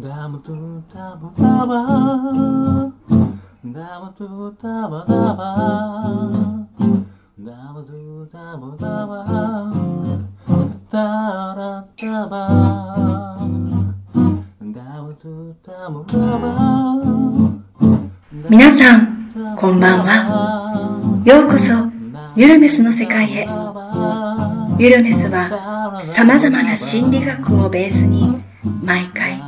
ダムトゥダブダバ。ダムトゥダバダバ。ダムトゥダブダバ。ダラダバ。ダムトゥダブダバ。皆さん、こんばんは。ようこそ、ユルメスの世界へ。ユルメスは、様々な心理学をベースに、毎回、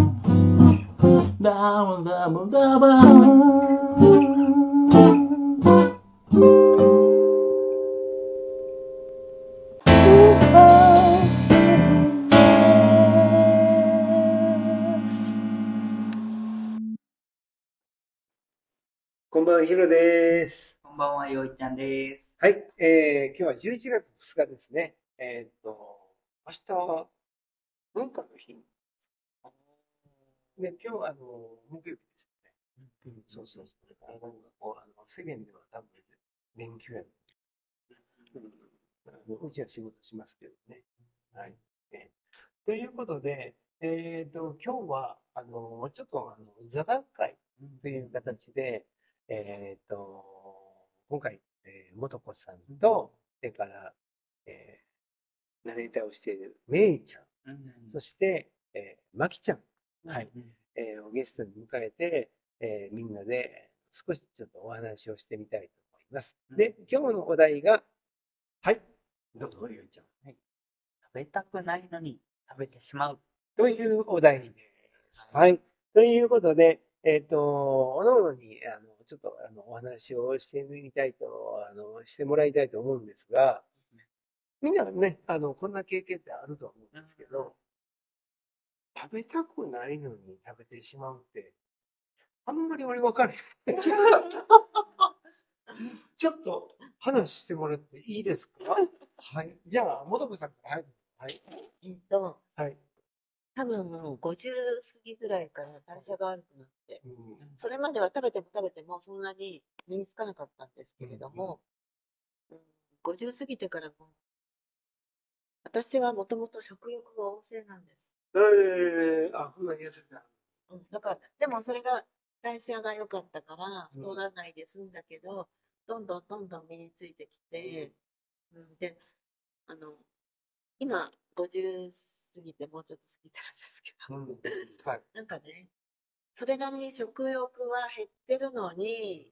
ダブダブダブダブこんばんは、ヒロです。こんばんは、よいちゃんです。はい、えー、今日は11月2日ですね。えーっと、明日は文化の日。で、今日はあの、木曜日ですよね。うん、そうそうそう。あなんかこう、あの、世間では多分、連休や、うん。うちは仕事しますけどね。はい。えーということで、えーっと、今日は、あの、ちょっと、あの、座談会という形で、えっ、と、今回、えー、元子さんと、それから、えー、ナレーターをしているめいちゃん、そして、えー、まきちゃん、はい、えー、をゲストに迎えて、えー、みんなで少しちょっとお話をしてみたいと思います。で、今日のお題が、はい、どうぞ、ゆいちゃん？食べたくないのに食べてしまう。というお題です。はい。ということで、えっ、と、おのおのに、あの、ちょっと、あの、お話をしてみたいと、あの、してもらいたいと思うんですが、みんなね、あの、こんな経験ってあると思うんですけど、食べたくないのに食べてしまうって、あんまり俺分かる。ちょっと話してもらっていいですか？はい。じゃあ、もとこさんから、はい。はい。えっと、はい。多分もう50過ぎぐらいから代謝が悪くなって、うんそれまでは食べても食べてもそんなに身につかなかったんですけれども、うん50過ぎてからも、私はもともと食欲が旺盛なんです。ええあ、こんなに痩せた。うん、だから、でもそれが代謝が良かったからうん太らないで済んだけど、どんどんどんどん身についてきて、うん、で、あの、今50過ぎてもうちょっと過ぎてるんですけど、うん。はい。なんかね、それなりに食欲は減ってるのに、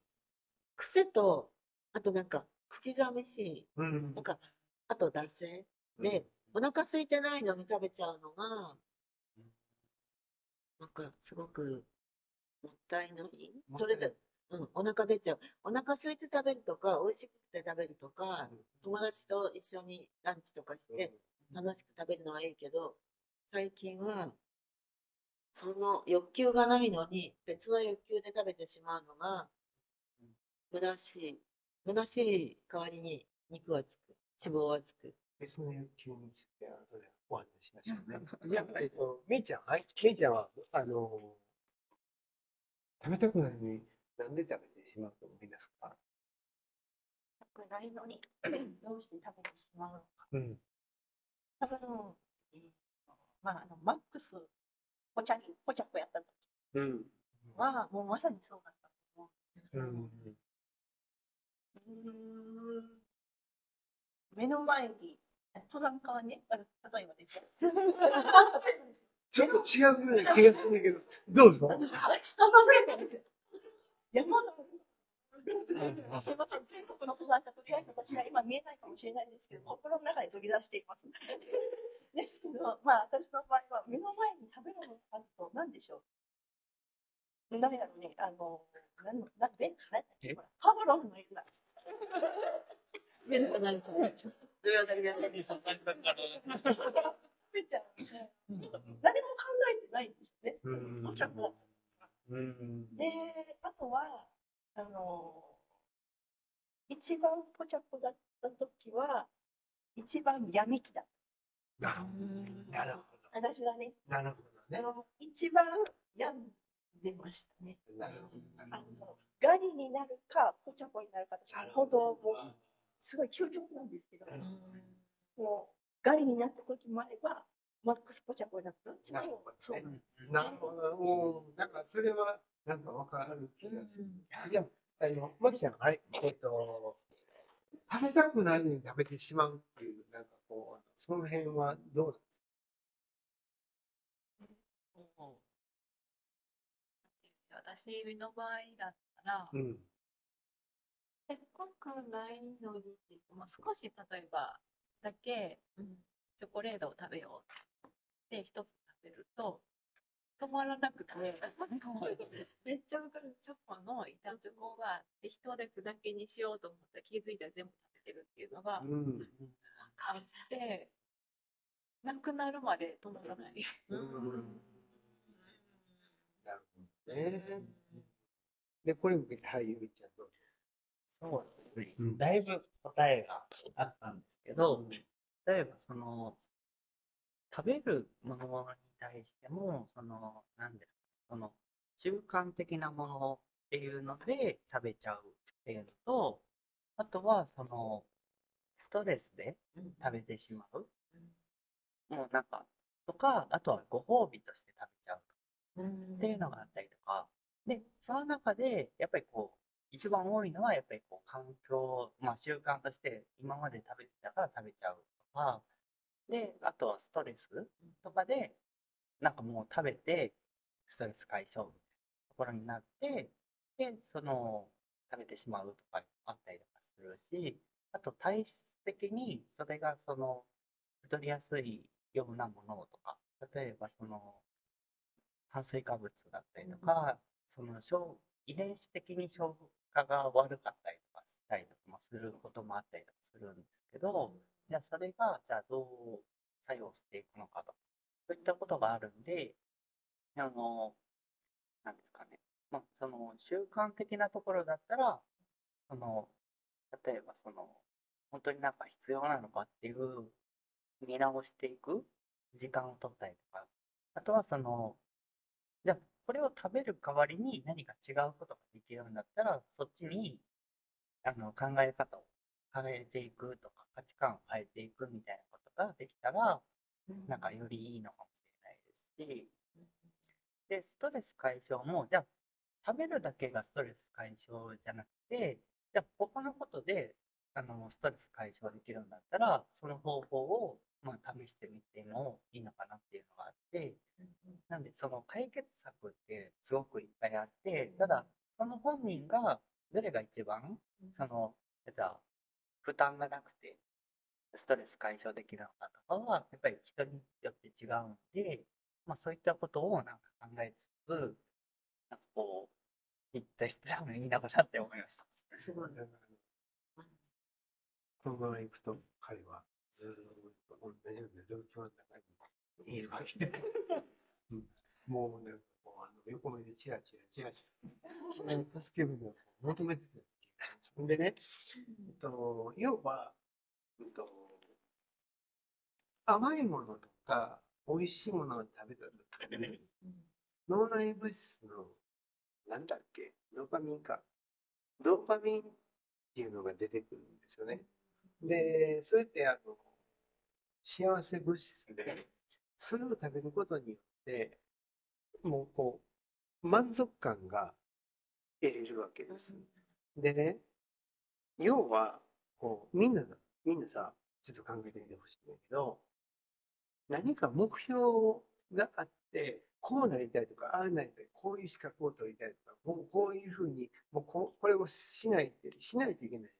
癖と、あとなんか、口寂しい、うんなんか、あと惰性。で、お腹空いてないのに食べちゃうのが、なんか、すごく、もったいない？それで、うん、お腹出ちゃう。お腹空いて食べるとか、美味しくて食べるとか、友達と一緒にランチとかして、楽しく食べるのはいいけど、最近は、その欲求がないのに、別の欲求で食べてしまうのが、虚しい。虚しい代わりに肉はつく。脂肪はつく。別の欲求についてはお話ししましょうね。じゃあ、えっと、みーちゃん、はい。みーちゃんは、あの、食べたくないのに、なんで食べてしまうと思いますか？くないのに、どうして食べてしまうのか。うん。多分、えーまあ、あの、マックス、お茶に、お茶子やった時うん。は、もうまさにそうだったと思う。うん。うーん目の前に、登山家はね、例えばですよ。ちょっと違うような気がするんだけど、どうですよ。山のすいません、全国の登山家、とりあえず私は今見えないかもしれないんですけど、心の中に飛び出しています。ですけど、まあ私の場合は目の前に食べ物があると何でしょう。何だろうね、あの、なんなんで、なんパブロフのような。目の前に食べちゃう。どれだけやっためっちゃ、何も考えてないん。ですよね。お茶も。で、あとは、あの、一番ポチャポだった時は、一番闇期だっななるほた。私はね、なるほどね。あの一番病ん。でましたね。なるほあのガリになるか、ポチャポになるか、私、本当、もう、すごい究極なんですけど、もう、ガリになった時もあれば、マックスポチャポになったどっちもなるほどね、そう。ど。なるほど。もう、なんかそれは、なんかわかる気がする。いや、あの、マキちゃん、はい。えっと、食べたくないのに食べてしまうっていう、なんかこう、その辺はどうなんですか？私の場合だったら、うん。せっかくないのにまあ、少し例えばだけチョコレートを食べようって一つ食べると止まらなくてめっちゃわかるチョコの板チョコがあって一列だけにしようと思ったら気づいたら全部食べてるっていうのがうん。あってなくなるまで止まらない。うん。なるほどね。で、これはい、ゆみちゃん。そうですねうん。だいぶ答えがあったんですけど、例えばその、食べるものに対しても、その、何ですか、その、習慣的なものっていうので食べちゃうっていうのと、あとは、その、ストレスで食べてしまう。もうなんか、とか、あとはご褒美として食べちゃうっていうのがあったりとか、で、その中で、やっぱりこう、一番多いのは、やっぱりこう、環境、まあ習慣として、今まで食べてたから食べちゃうとか、で、あとはストレスとかで、なんかもう食べて、ストレス解消みたいなところになって、で、その、食べてしまうとかあったりとかするし、あと体質的に、それがその、太りやすいようなものとか、例えばその、炭水化物だったりとか、その遺伝子的に消化が悪かったりとかしたりとかもすることもあったりとかするんですけど、じゃあそれが、じゃあどう作用していくのかと、そういったことがあるんで、あの、なんですかね。まあ、その習慣的なところだったら、その、例えばその、本当になんか必要なのかっていう見直していく時間を取ったりとか、あとはその、じゃあこれを食べる代わりに何か違うことができるんだったら、そっちにあの考え方を変えていくとか、価値観を変えていくみたいなことができたら、なんかよりいいのかもしれないですし、で、ストレス解消も、じゃあ食べるだけがストレス解消じゃなくて、じゃあ他のことであのストレス解消できるんだったら、その方法を、まあ、試してみてもいいのかなっていうのがあって、なんでその解決策ってすごくいっぱいあって、ただ、その本人がどれが一番、その、じゃあ負担がなくて、ストレス解消できるのかとかは、やっぱり人によって違うんで、まあそういったことをなんか考えつつ、なんかこう、言った人らもいいのかなって思いました。すごい。このまま行くと、彼はずーっと同じような状況の中にいるわけで。うんもうね、もうあの横目でチラチラチラチラ、助け舟を求めてたっていう感じ。でね、えっと、要は、えっと、甘いものとか、美味しいものを食べた時にね、脳内物質の、なんだっけ、ドーパミンか。ドーパミンっていうのが出てくるんですよね。で、それってあの、幸せ物質で、それを食べることによって、もうこう、満足感が得れるわけです。でね、要は、こう、みんな、みんなさ、ちょっと考えてみてほしいんだけど、何か目標があって、こうなりたいとか、ああなりたい、こういう資格を取りたいとか、もうこういうふうに、もうここれをしないって、しないといけない。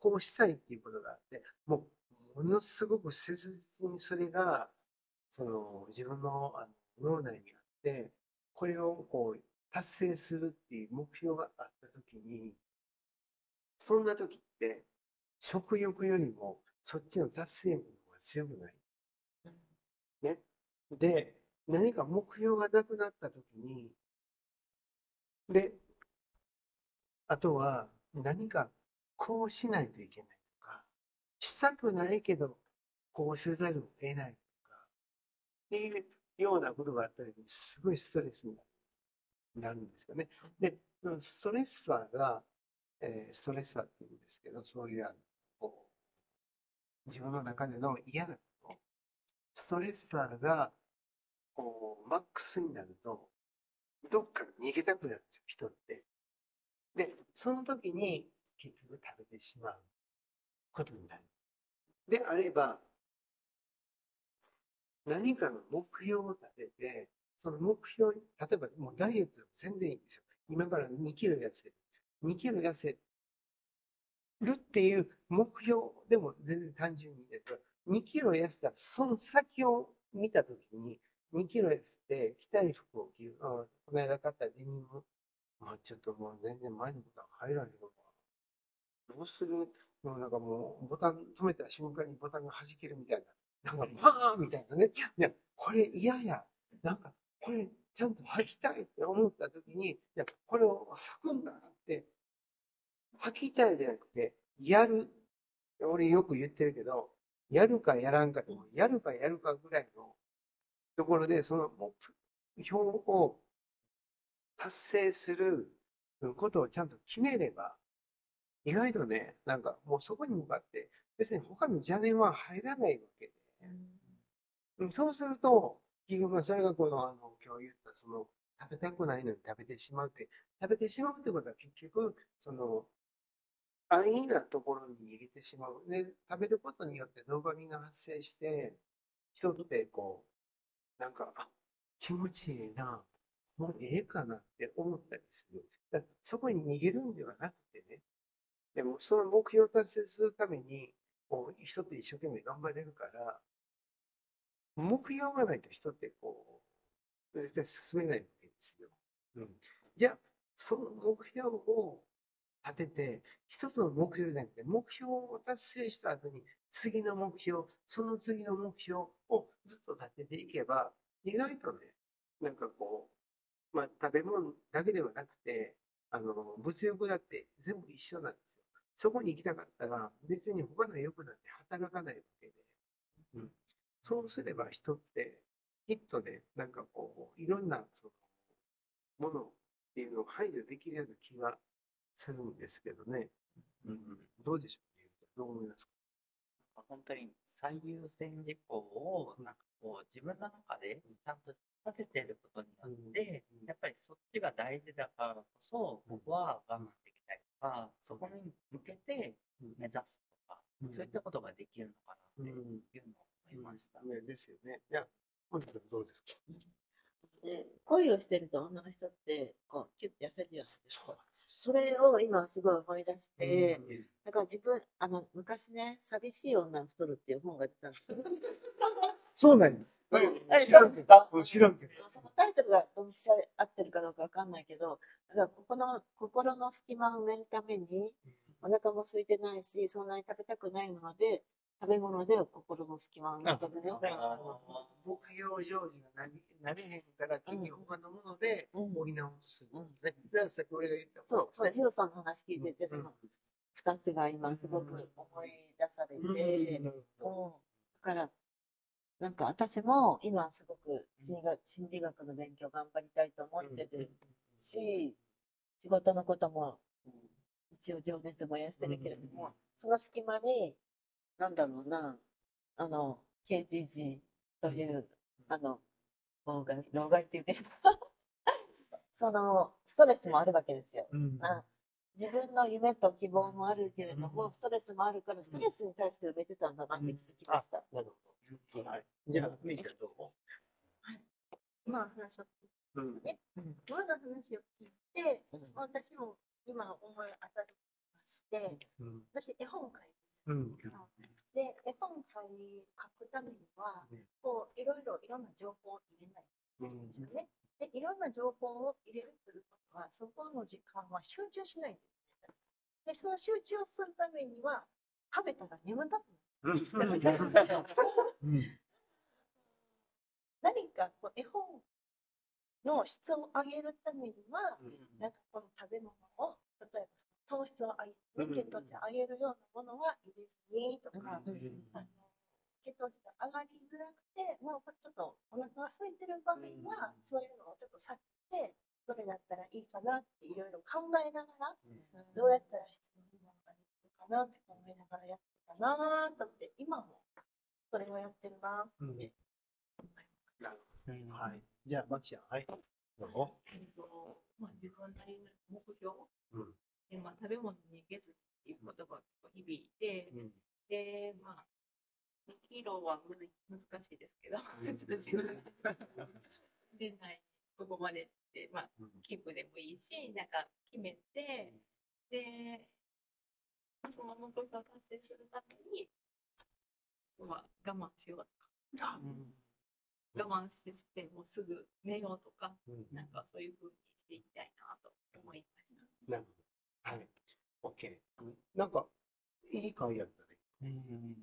こうしたいっていうことがあって、もう、ものすごく切実にそれが、その、自分のあの脳内にあって、これをこう、達成するっていう目標があったときに、そんな時って、食欲よりも、そっちの達成欲の方が強くない？ね。で、何か目標がなくなった時に、で、あとは何かこうしないといけないとか、したくないけど、こうせざるを得ないとか、っていうようなことがあった時に、すごいストレスになるんですよね。で、そのストレッサーが、えーストレッサーって言うんですけど、そういうこう自分の中での嫌なこと、ストレッサーがこうマックスになると、どっか逃げたくなるんですよ、人って。で、その時に結局食べてしまうことになる。であれば、何かの目標を立てて、その目標、例えばもうダイエットでも全然いいんですよ。今から2キロ痩せる。2キロ痩せるっていう目標でも全然単純に言うと、2キロ痩せたその先を見たときに、2キロ痩せて着たい服を着る。あこの間買ったデニム。まあちょっともう全然前のボタン入らへんのか。どうする？もうなんかもうボタン止めた瞬間にボタンが弾けるみたいな。なんかパーンみたいなね。いや、これ嫌や。なんかこれちゃんと履きたいって思った時に、いや、これを履くんだって、履きたいじゃなくて、やる。俺よく言ってるけど、やるかやらんかでも、やるかやるかぐらいのところで、その目標を達成することをちゃんと決めれば、意外とね、なんかもうそこに向かって、別に他の邪念は入らないわけで、うんそうすると、結局まあそれがこの、あの、今日言った、その、食べたくないのに食べてしまうって、食べてしまうってことは結局、その、安易なところに逃げてしまう。で、食べることによってドーパミンが発生して、人ってこう、なんか、あ、気持ちいいな、もうええかなって思ったりする。だそこに逃げるんではなくてね、でもその目標を達成するために、こう、人って一生懸命頑張れるから、目標がないと人ってこう、絶対進めないわけですよ。うん。じゃあ、その目標を立てて、一つの目標じゃなくて、目標を達成した後に、次の目標、その次の目標をずっと立てていけば、意外とね、なんかこう、まあ、食べ物だけではなくて、あの、物欲だって全部一緒なんですよ。そこに行きたかったら、別に他の欲なんて働かないわけで。うん。そうすれば人って、きっとね、なんかこう、いろんな、その、ものっていうのを排除できるような気がするんですけどね。うん。どうでしょうね。どう思いますか？本当に最優先事項を、なんかこう、自分の中でちゃんと立ててることによって、やっぱりそっちが大事だからこそ、僕は我慢できたりとか、そこに向けて目指すとか、うんそういったことができるのかなっていううんのを思いました。ね、ですよね。いや、本日はどうですか？で恋をしてると女の人ってこうキュッて痩せるじゃないですか。それを今すごい思い出して、だから自分、あの、昔ね、寂しい女は太るっていう本が出たんですよ。そうなんや。え知らんけど。知らんけど。そのタイトルがドンピシャ合ってるかどうかわかんないけど、だからここの心の隙間を埋めるために、お腹も空いてないし、そんなに食べたくないので、食べ物で心の隙間を埋めてるよ。だからあの目標成就がなりなれへんから、結局他のものでうん補おうとするんですね。だからさっき俺が言ったそう、そう、ねヒロさんの話聞いてて、うん。その二つが今すごく思い出されうんて、だから、なんか私も今すごく心理学心理学の勉強頑張りたいと思どってるし、仕事のことも一応情熱燃やしてるけれども、その隙間に、なんだろうな、あの、KGG という、あの、老害、老害って言ってる。その、ストレスもあるわけですよ。うんあ自分の夢と希望もあるけれども、ストレスもあるから、ストレスに対して埋めてたんだなって気づきました。なるほど。はい。じゃあ、メイちゃんどう？今の話を聞いうん。て、今の話を聞いて、うん私も今思い当たりまして、うん。私絵本書いてうん。で、絵本書い書くためには、こう、いろいろいろんな情報を入れないうんんですよね。で、いろんな情報を入れるということは、そこの時間は集中しないんです。で、その集中をするためには、食べたら眠たくなる。何かこう絵本の質を上げるためには、なんかこの食べ物を、例えば糖質を上げる、血糖値を上げるようなものは入れずにとか、あの血糖値が上がりづらくて、なおかつちょっとお腹が空いてる場合は、そういうのをちょっと避けて、どれだったらいいかなっていろいろ考えながら、どうやったら質のいいものができるかなって考えながらやってたなと思って、今もそれをやってるなって思います。はい。じゃあ、マキちゃん、はい。どうぞ。えっとまあ、自分なりの目標うんで、まあ、食べ物に逃げずっていうことが響いて、うん。で、まあ、2キロは難しいですけど、ちょっと自分年内ここまでって、まあ、キープでもいいし、なんか決めて、で、その目標を達成するために、まあ、我慢しようとか、我慢して、もうすぐ寝ようとか、なんかそういう風にしていきたいなと思いました。はい。OK。なんか、いい会やったね。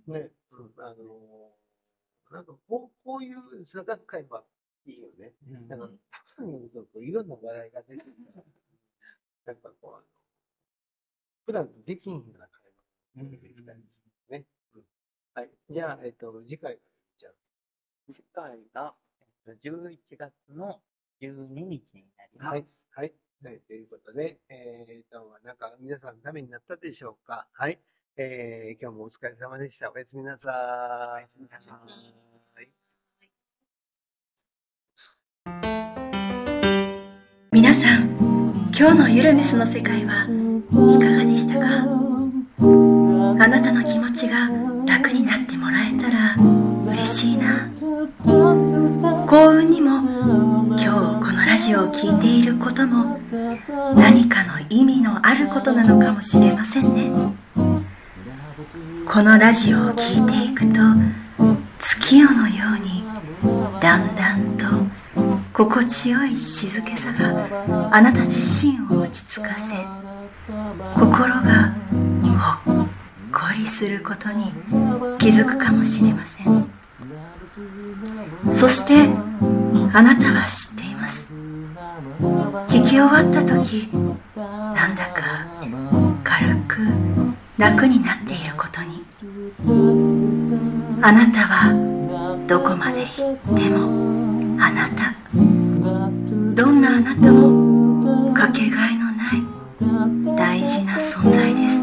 ね。うん、あのーなんかこう、こういう座談会はいいよね。なんか、たくさんいると、こういろんな話題が出てくるから。なんかこう、あの、普段できんような会話ができたりするね。うんはい。じゃあ、えっと、次回、じゃあ、次回が、えっと、11月の12日になります。はい。はい。はい、ということで、えっ、と、なんか皆さんのためになったでしょうか？はい。えー、今日もお疲れ様でした。おやすみなさい。おやすみなさい。はい皆さん今日のゆるメスの世界はいかがでしたか？あなたの気持ちが楽になってもらえたら嬉しいな幸運にもラジオを聴いていることも何かの意味のあることなのかもしれませんね。このラジオを聴いていくと月夜のようにだんだんと心地よい静けさがあなた自身を落ち着かせ心がほっこりすることに気づくかもしれません。そしてあなたは知っています。聞き終わった時なんだか軽く楽になっていることに。あなたはどこまで行ってもあなた。どんなあなたもかけがえのない大事な存在です。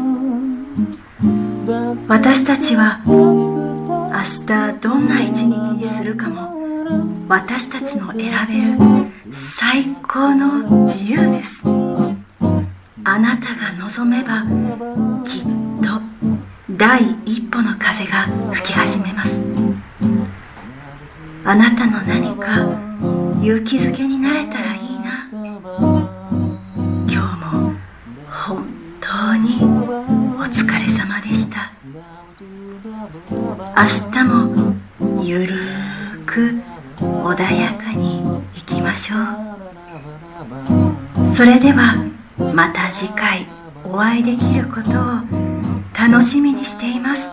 私たちは明日どんな一日にするかも私たちの選べる最高の自由です。あなたが望めばきっと第一歩の風が吹き始めます。あなたの何か勇気づけになれたらいいな。今日も本当にお疲れ様でした。明日もゆるーそれではまた次回お会いできることを楽しみにしています。